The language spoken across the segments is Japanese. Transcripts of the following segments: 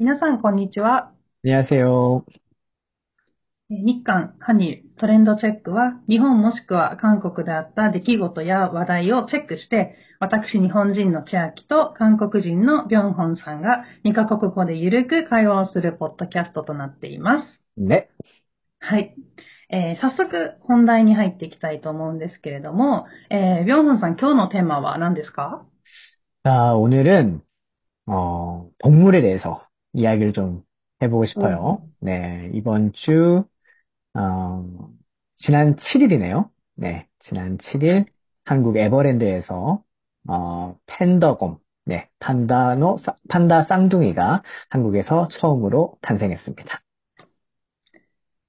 皆さん、こんにちは。 안녕하세요. えー日韓、韓流、トレンドチェックは、日本もしくは韓国であった出来事や話題をチェックして、私日本人の千秋と韓国人のビョンホンさんが2カ国語でゆるく会話をするポッドキャストとなっています。 네. はい。えー早速本題に入っていきたいと思うんですけれども、えービョンホンさん、今日のテーマは何ですか 자, 오늘은, 어, 동물에 대해서 이야기를 좀 해보고 싶어요. 네, 이번 주, 어, 지난 7일이네요. 네, 지난 7일 한국 에버랜드에서, 어, 팬더곰, 네, 판다노, 쌍- 판다 쌍둥이가 한국에서 처음으로 탄생했습니다.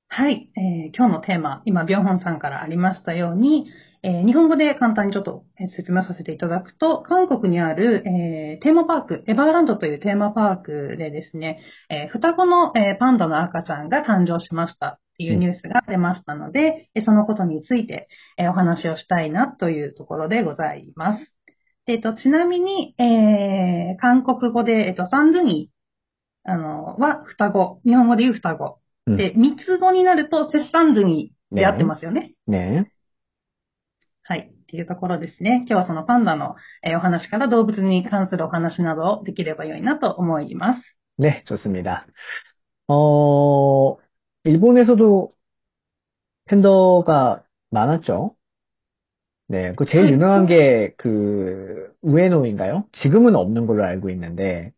はい、えー今日のテーマ、今、ビョンホンさんからありましたように、 えー日本語で簡単にちょっとえー説明させていただくと、韓国にある、えーテーマパーク、エバーランドというテーマパークでですね、えー双子の、えーパンダの赤ちゃんが誕生しましたっていうニュースが出ましたので、えーそのことについて、えーお話をしたいなというところでございます。でえっと、ちなみに、えー韓国語で、えっと、サンドゥニー、あの、は双子。日本語で言う双子。うんで、三つ子になると、セッサンドゥニで合ってますよね。 네, はい。っていうところですね。今日はそのパンダの、えーお話から動物に関するお話などをできれば良いなと思います。 네, 좋습니다. 어, 일본에서도 팬더가 많았죠? 네, 그 제일 그렇죠. 유명한 게 그 우에노인가요? 지금은 없는 걸로 알고 있는데,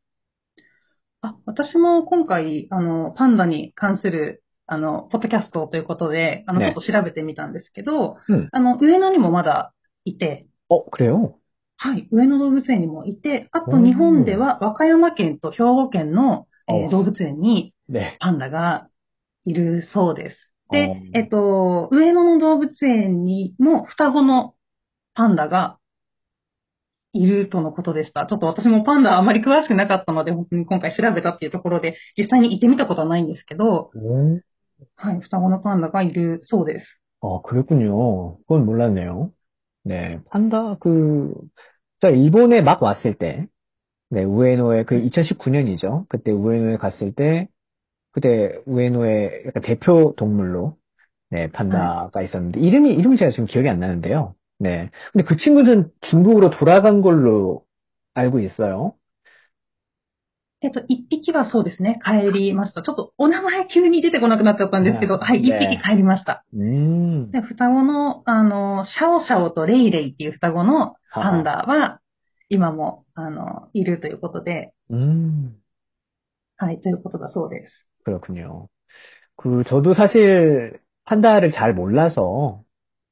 あ、私も今回、あの、パンダに関する、 あの、ポッドキャストということで、あの、ちょっと調べてみたんですけど、うんあの、上野にもまだいて、お、くれよ。はい、上野動物園にもいて、あと日本では和歌山県と兵庫県の、えー動物園に。パンダがいるそうです。で、えっと、上野の動物園にも双子のパンダがいるとのことでした。ちょっと私もパンダあまり詳しくなかったので、本当に今回調べたっていうところで、実際に行ってみたことはないんですけど、 はい、双子のパンダがいるそうです。 아, 그랬군요. 그건 몰랐네요. 네, 판다 그, 저 일본에 막 왔을 때, 네, 우에노에 그 2019년이죠. 그때 우에노에 갔을 때, 그때 우에노의 약간 대표 동물로, 네, 판다가 있었는데, 이름이, 이름이 제가 지금 기억이 안 나는데요. 네. 근데 그 친구는 중국으로 돌아간 걸로 알고 있어요. えっと、一匹はそうですね、帰りました。ちょっとお名前急に出てこなくなっちゃったんですけど、ねはい、一ね匹帰りました。 음, で、双子の、あの、シャオシャオとレイレイっていう双子のパンダは、今も、あの、いるということで、 음. はい、ということだそうです。 그렇군요. 그, 저도 사실 판다를 잘 몰라서,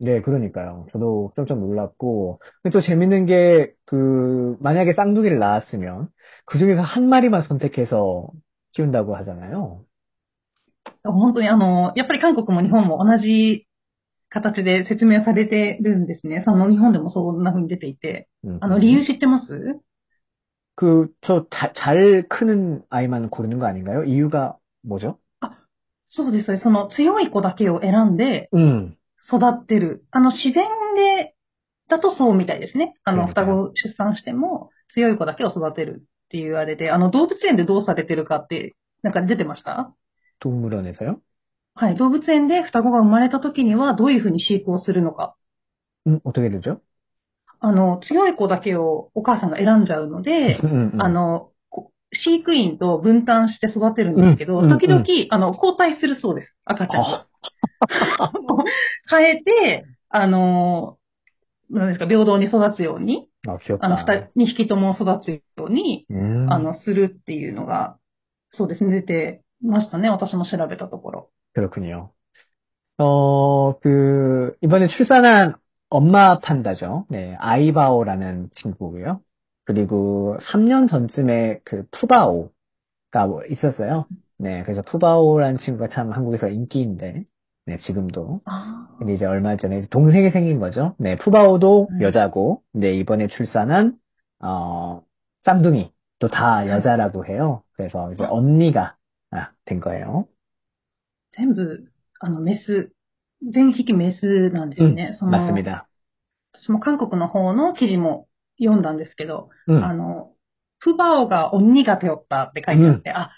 네, 그러니까요. 저도 깜짝 놀랐고, 근데 또 재밌는 게, 그, 만약에 쌍둥이를 낳았으면, 그 중에서 한 마리만 선택해서 키운다고 하잖아요. 本当にあの、やっぱり韓国も日本も同じ形で説明されてるんですね。その日本でもそんな風に出ていて。 음, あの、 음. 理由知ってます 그, 저, 자, 잘 크는 아이만 고르는 거 아닌가요? 이유가 뭐죠? そうですね。その強い子だけを選んで 음, 育ってる。あの、自然で、だとそうみたいですね。あの、そうみたい双子を出産しても強い子だけを育てるっていうあれで、あの、動物園でどうされてるかって、なんか出てました 동물원에서요? はい。動物園で双子が生まれた時にはどういうふうに飼育をするのか。 음, 어떻게 되죠? あの、強い子だけをお母さんが選んじゃうので、 음, 음. あの、こ飼育員と分担して育てるんですけど、うんうん時々、あの、交代するそうです。赤ちゃんが。 変えて、あの、なんですか、平等に育つように、 아, あの、 귀엽다. 二匹とも育つように、 음, あの、するっていうのが、そうですね、出てましたね。私も調べたところ。 그렇군요. 어, 그, 이번에 출산한 엄마 판다죠. 네, 아이바오라는 친구고요. 그리고 3년 전쯤에 그 푸바오가 뭐 있었어요. 네, 그래서 푸바오라는 친구가 참 한국에서 인기인데, 네, 지금도. 아, 근데 이제 얼마 전에 동생이 생긴 거죠. 네, 푸바오도 음. 여자고, 근데 이번에 출산한, 어, 쌍둥이, 또 다 여자라고 해요. 그래서 이제 아. 언니가, 아, 된 거예요. 全部、あの、メス、全匹メスなんですね。その、 맞습니다. 私も韓国の方の記事も読んだんですけど、 음, あの、フバオが鬼が頼ったって書いてあって、あ、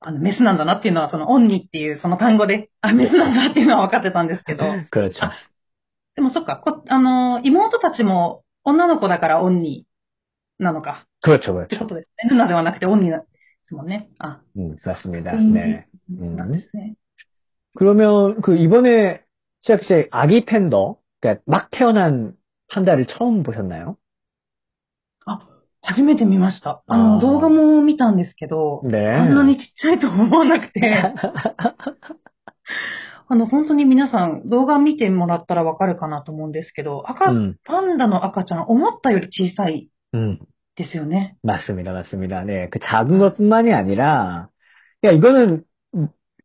あの、メスなんだなっていうのは、その、鬼っていうその単語で、あ、メスなんだっていうのは分かってたんですけど、 그렇죠. でもそっか、こあの、妹たちも女の子だから鬼なのか、 그렇죠, って 그렇죠. ことですね。ルナではなくて鬼ですもんね。あ、 음, 맞습니다. うん 네. なんですね。 그러면 그 이번에 시작 씨 아기 팬더, 그러니까 막 태어난 판다를 처음 보셨나요? あ、初めて見ました。ああの、ー動画も見たんですけど、 네. あんなにちっちゃいと思わなくて、あの、本当に皆さん動画見てもらったらわかるかなと思うんですけど、赤、 음, パンダの赤ちゃん思ったより小さい 음. ですよね。 맞습니다, 맞습니다. 네, 그 작은 것뿐만이 아니라, 야, 이거는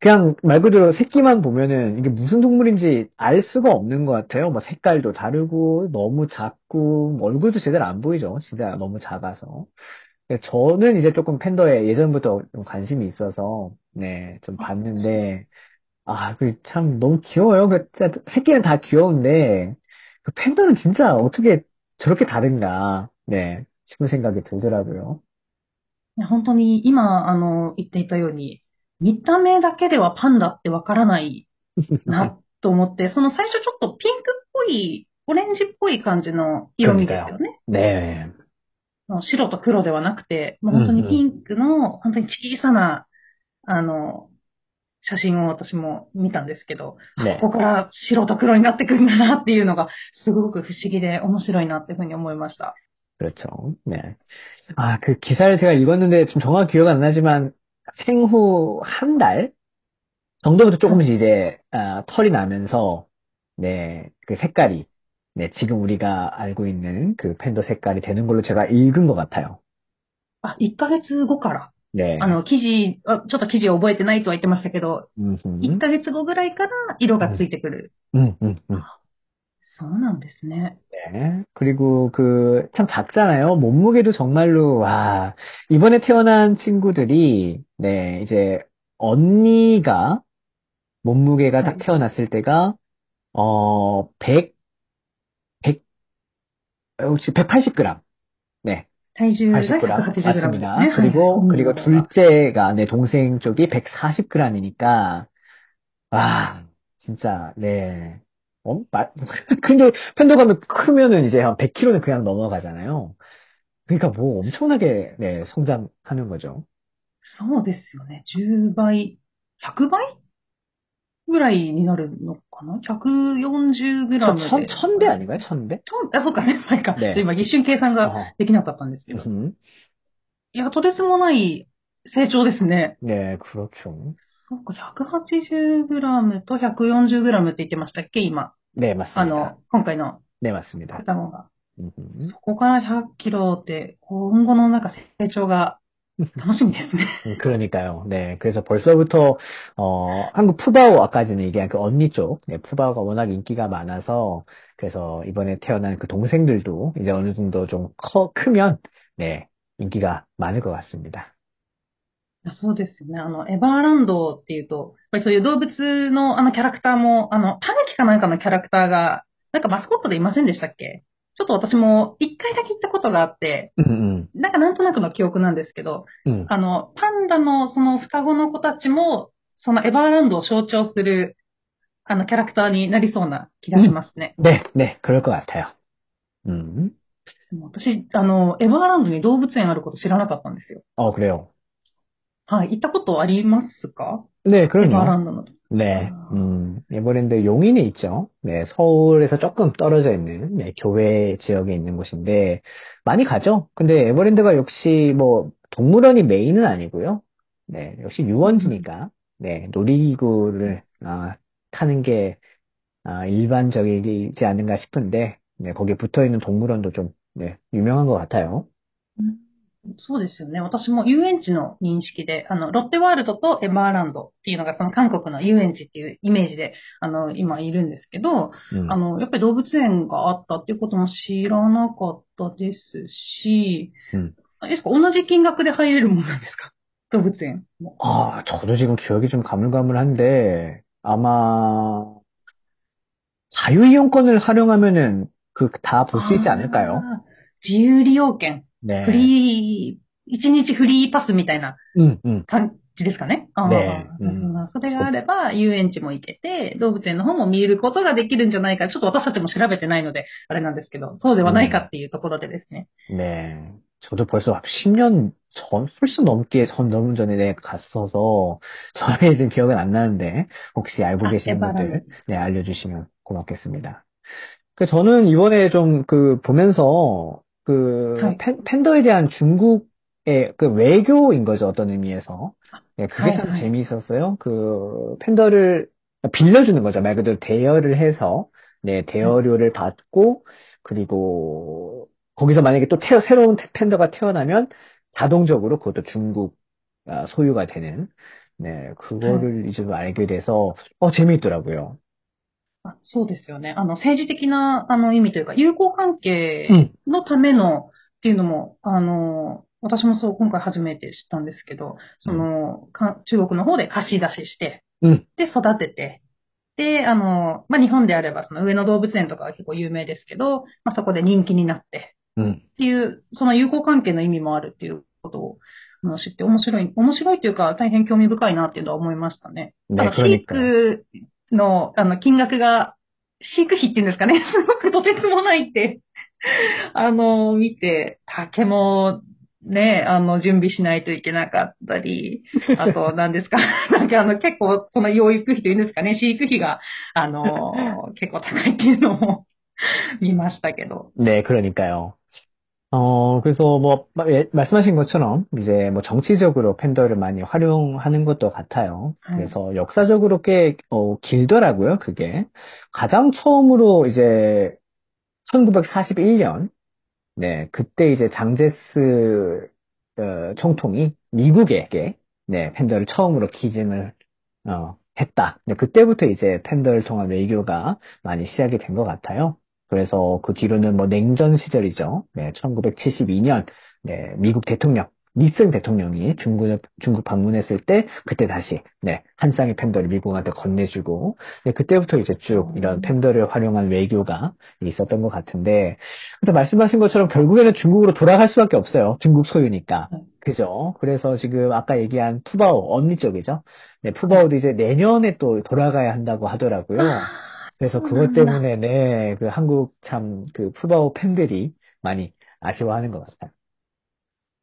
그냥 말 그대로 새끼만 보면은 이게 무슨 동물인지 알 수가 없는 것 같아요. 뭐 색깔도 다르고 너무 작고 뭐 얼굴도 제대로 안 보이죠. 진짜 너무 작아서. 근데 저는 이제 조금 팬더에 예전부터 좀 관심이 있어서 네, 좀 봤는데 아, 그 참 너무 귀여워요. 그 진짜 새끼는 다 귀여운데 그 팬더는 진짜 어떻게 저렇게 다른가 네, 싶은 생각이 들더라고요. いや本当に今、あの、言っていたように、 見た目だけではパンダってわからないなと思って、その最初ちょっとピンクっぽい、オレンジっぽい感じの色味ですよね。 네. もう白と黒ではなくて、もう本当にピンクの、本当に小さな、あの、写真を私も見たんですけど、 네. ここから白と黒になってくんだなっていうのが、すごく不思議で面白いなっていうふうに思いました。 그렇죠. 네. 아, 그 기사를 제가 읽었는데 좀 정확히 기억 안 나지만 생후 한 달 정도부터 조금씩 이제 아, 털이 나면서 네, 그 색깔이 네, 지금 우리가 알고 있는 그 팬더 색깔이 되는 걸로 제가 읽은 것 같아요. あ、1ヶ月後から、 네. あの、記事、あちょっと記事を覚えてないとは言ってましたけど、 음, 1 음, ヶ月後ぐらいから色がついてくる。 음, 음, 음. そうなんですね。 네. 그리고 그, 참 작잖아요. 몸무게도 정말로, 와, 이번에 태어난 친구들이, 네, 이제, 언니가, 몸무게가 딱 네. 태어났을 때가, 어, 100, 100, 혹시 180g. 네, 体重が 80g. 180g です 맞습니다. ね。 그리고, はい 그리고 本人の方が 둘째가, 네, 동생 쪽이 140g이니까, 와, 진짜, 네. 어, 마, 근데 팬더감이 크면은 이제 한 100kg는 그냥 넘어가잖아요. 그러니까 뭐 엄청나게, 네, 성장하는 거죠. そうですよね。10倍、100倍ぐらいになるのかな ?140g で。 천, 천, 천배 아닌가요? 천배? あ、そうか、先輩か。ねちょ今一瞬計算が 어, できなかったんですけど。 음, いや、とてつもない成長ですね。 네, 그렇죠. そっか、180g と 140g って言ってましたっけ今。 네, あ 맞습니다. の、今回の 네, 맞습니다. 卵が。 음, そこから100キロって、今後のなんか成長が楽しみですね。 음, 그러니까요. 네, 그래서 벌써부터 어, 한국 푸바오 아까전에 얘기한 그 언니 쪽, 네, 푸바오가 워낙 인기가 많아서 그래서 이번에 태어난 그 동생들도 이제 어느 정도 좀 커, 크면 네, 인기가 많을 것 같습니다. いやそうですよね。あの、エバーランドっていうと、やっぱりそういう動物のあのキャラクターも、あの、タヌ かなんかのキャラクターが、なんかマスコットでいませんでしたっけ？ちょっと私も一回だけ行ったことがあって、うんうん、なんかなんとなくの記憶なんですけど、うん、あの、パンダのその双子の子たちも、そのエバーランドを象徴する、あの、キャラクターになりそうな気がしますね。うん、ね、ね、黒くはあったよ。うん。私、あの、エバーランドに動物園あること知らなかったんですよ。あ、くれよ。はい、行ったことありますか？ねえ、黒いのエァーランドの。 네, 음, 에버랜드 용인에 있죠. 네, 서울에서 조금 떨어져 있는, 네, 교외 지역에 있는 곳인데, 많이 가죠? 근데 에버랜드가 역시 뭐, 동물원이 메인은 아니고요. 네, 역시 유원지니까, 네, 놀이기구를, 아, 타는 게, 아, 일반적이지 않은가 싶은데, 네, 거기에 붙어 있는 동물원도 좀, 네, 유명한 것 같아요. うんそうですよね。私も遊園地の認識で、あの、ロッテワールドとエバーランドっていうのがその韓国の遊園地っていうイメージで、あの、今いるんですけど、うんあの、やっぱり動物園があったっていうことも知らなかったですし、うんあれですか同じ金額で入れるものなんですか動物園も。 아, 저도 지금 기억이 좀 가물가물한데, 아마, 자유이용권을 활용하면은, 그, 다 볼 수 있지 않을까요? あー自由利用券、 ねフリー、一日フリーパスみたいな。感じですかね。それがあれば、遊園地も行けて、動物園の方も見えることができるんじゃないか。ちょっと私たちも調べてないので、あれなんですけど、そうではないかっていうところでですね。ね 네. 저도 벌써 10년 전, 훨씬 넘게 전 넘은 전에 네, 갔어서 저의 지금 기억은 안 나는데 혹시 알 고, 계시 는. 분들 네, 알려주시면 고맙겠습니 다. 그 저는 이번에 좀 그 보면서 그, 네. 팬, 팬더에 대한 중국의 그 외교인 거죠, 어떤 의미에서. 네, 그게 네, 참 네. 재미있었어요. 그, 팬더를 빌려주는 거죠. 말 그대로 대여를 해서, 네, 대여료를 받고, 그리고, 거기서 만약에 또 태어, 새로운 태- 팬더가 태어나면 자동적으로 그것도 중국 아, 소유가 되는, 네, 그거를 이제 좀 알게 돼서, 어, 재미있더라고요. あそうですよね。あの、政治的な、あの、意味というか、友好関係のためのっていうのも、あの、私もそう、今回初めて知ったんですけど、その、か中国の方で貸し出しして、で、育てて、で、あの、まあ、日本であれば、その上野動物園とかは結構有名ですけど、まあ、そこで人気になって、うん、っていう、その友好関係の意味もあるっていうことを、あの、知って面白い、面白いというか、大変興味深いなっていうのは思いましたね。だから、飼育の、あの、金額が、飼育費っていうんですかね、すごくとてつもないって あの、見て、竹も、ね、あの、準備しないといけなかったり、あと、何ですか、なんかあの、結構、その養育費というんですかね、飼育費が、あの、結構高いっていうのを見ましたけど。ねえ、来るにかよ。 어, 그래서 뭐, 마- 예, 말씀하신 것처럼, 이제 뭐 정치적으로 팬더를 많이 활용하는 것도 같아요. 음. 그래서 역사적으로 꽤, 어, 길더라고요, 그게. 가장 처음으로 이제, 1941년, 네, 그때 이제 장제스, 어, 총통이 미국에게, 네, 팬더를 처음으로 기증을, 어, 했다. 네, 그때부터 이제 팬더를 통한 외교가 많이 시작이 된 것 같아요. 그래서 그 뒤로는 뭐 냉전 시절이죠. 네, 1972년, 네, 미국 대통령, 닉슨 대통령이 중국, 중국 방문했을 때, 그때 다시, 네, 한 쌍의 팬더를 미국한테 건네주고, 네, 그때부터 이제 쭉 이런 팬더를 활용한 외교가 있었던 것 같은데, 그래서 말씀하신 것처럼 결국에는 중국으로 돌아갈 수밖에 없어요. 중국 소유니까. 네. 그죠? 그래서 지금 아까 얘기한 푸바오, 언니 쪽이죠? 네, 푸바오도 이제 내년에 또 돌아가야 한다고 하더라고요. 그래서 그것 그렇구나. 때문에 네, 그 한국 참 그 푸바오 팬들이 많이 아쉬워하는 것 같아요.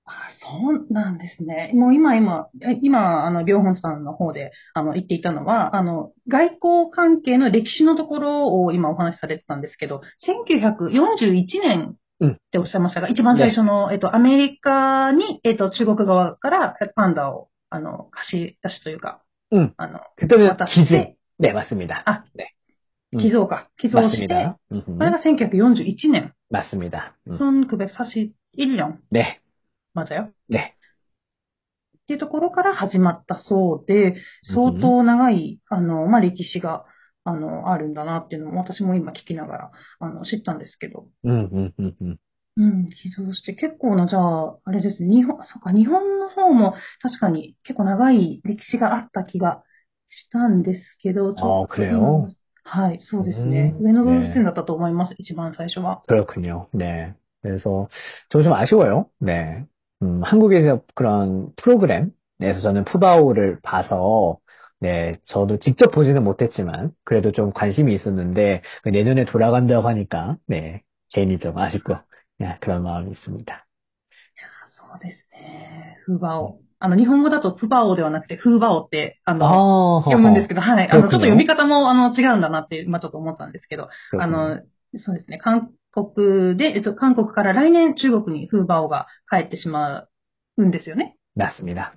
あそうなんですね。もう今、今、今、あの、両本さんの方で、あの、言っていたのは、あの、外交関係の歴史のところを今お話しされてたんですけど、1941年っておっしゃいましたが、一番最初の、えっと、アメリカに、えっと、中国側からパンダを、あの、貸し出しというか、うんあの、 그때는 渡し 기증. て、 네, 맞습니다. あ、 네. 음, 寄贈か、寄贈して、 맞습니다. 음흠. これが1941年、 맞습니다. 음. 1941年、 네, 맞아요 네. っていうところから始まったそうで、相当長い、あの、まあ、歴史が、あの、あるんだなっていうのも、私も今聞きながら、あの、知ったんですけど。 음, 음, 음, 음. うん、寄贈して、結構な、じゃあ、あれですね、日本、そっか、日本の方も確かに結構長い歴史があった気がしたんですけど、ちょっとあー그래요 今 はい、そうですね。うん上野動物園だったと思います、一番最初は。 그렇군요. 네. 그래서 저 좀 아쉬워요. 네. 음, 한국에서 그런 프로그램에서 저는 푸바오를 봐서 네, 저도 직접 보지는 못했지만 그래도 좀 관심이 있었는데 그 내년에 돌아간다고 하니까 네, 괜히 좀 아쉽고 네, 그런 마음이 있습니다. そうですね。フーバオ。 あの、日本語だとプバオではなくて、フーバオって、あの、あ読むんですけど、はい。あの、ちょっと読み方も、あの、違うんだなって、まあちょっと思ったんですけど、あの、そうですね、韓国で、えっと、韓国から来年中国にフーバオが帰ってしまうんですよね。ラすみだ。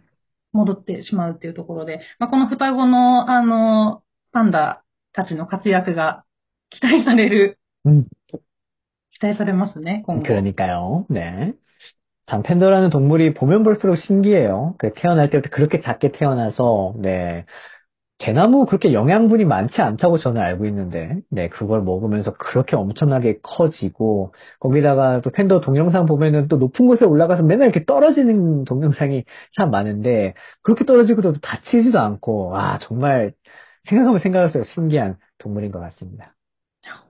戻ってしまうっていうところで、まあ、この双子の、あの、パンダたちの活躍が期待される。うん。期待されますね、今後。来るにかよ。ね。 참 팬더라는 동물이 보면 볼수록 신기해요. 그 태어날 때부터 그렇게 작게 태어나서 네. 대나무 그렇게 영양분이 많지 않다고 저는 알고 있는데, 네, 그걸 먹으면서 그렇게 엄청나게 커지고, 거기다가 또 팬더 동영상 보면은 또 높은 곳에 올라가서 맨날 이렇게 떨어지는 동영상이 참 많은데, 그렇게 떨어지고도 다치지도 않고, 와, 정말 생각하면 생각할수록 신기한 동물인 것 같습니다.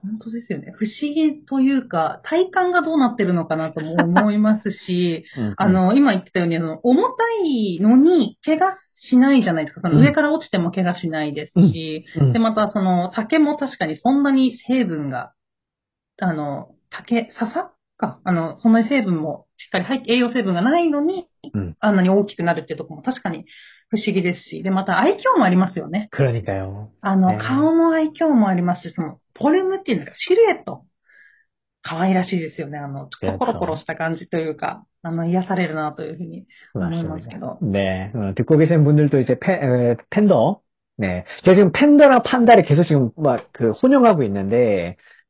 本当ですよね。不思議というか、体感がどうなってるのかなとも思いますし、あの、今言ってたように、あの、重たいのに、怪我しないじゃないですか。その上から落ちても怪我しないですし、うんうん、で、またその竹も確かにそんなに成分が、あの、竹、笹か。あの、そんなに成分もしっかり入って、栄養成分がないのに、うん、あんなに大きくなるっていうところも確かに不思議ですし、で、また愛嬌もありますよね。クロニカよ。あの、顔の愛嬌もありますし、その、フォルムっていうのがシルエット。可愛らしいですよね。あの、コロコロした感じというか、あの、癒されるなというふうに思いますけど。 네. 어, 듣고 계신 분들도 이제 팬, 팬더. 네. 제가 지금 팬더랑 판다를 계속 지금 막 그 혼용하고 있는데,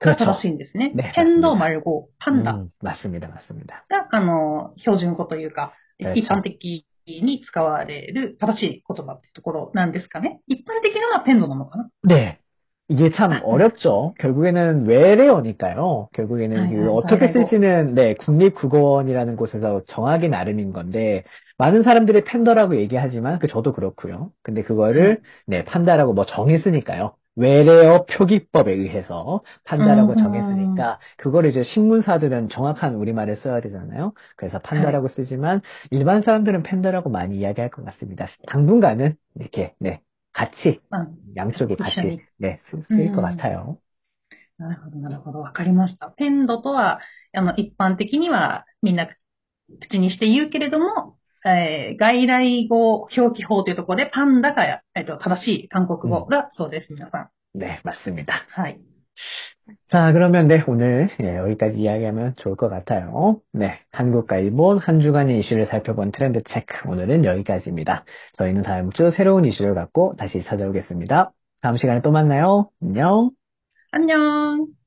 が正しいんですね。ね팬더말고パンダ。맞습니다 맞습니다が、あの、標準語というか、一般的に使われる正しい言葉っていうところなんですかね。一般的なのはペンドなのかな네 이게 참 어렵죠. 결국에는 외래어니까요. 결국에는 아, 그 어떻게 쓸지는 네 국립국어원이라는 곳에서 정하기 나름인 건데 많은 사람들이 팬더라고 얘기하지만 그 저도 그렇고요. 근데 그거를 네 판다라고 뭐 정했으니까요. 외래어 표기법에 의해서 판다라고 정했으니까 그거를 이제 신문사들은 정확한 우리말을 써야 되잖아요. 그래서 판다라고 네. 쓰지만 일반 사람들은 팬다라고 많이 이야기할 것 같습니다. 당분간은 이렇게 네 같이 양쪽이 같이 네 쓰일 것 같아요. なるほど、なるほど。わかりました。ペンドとは、あの、一般的にはみんな口にして言うけれども、 えー、外来語表記法というところで、パンダが、えっ、ー、と、正しい韓国語がそうです、皆さん。 네, 맞습니다. はい。자, 그러면 네, 오늘 예, 여기까지 이야기하면 좋을 것 같아요. 네, 한국과 일본 한 주간의 이슈를 살펴본 트렌드 체크. 오늘은 여기까지입니다. 저희는 다음 주 새로운 이슈를 갖고 다시 찾아오겠습니다. 다음 시간에 또 만나요. 안녕. 안녕.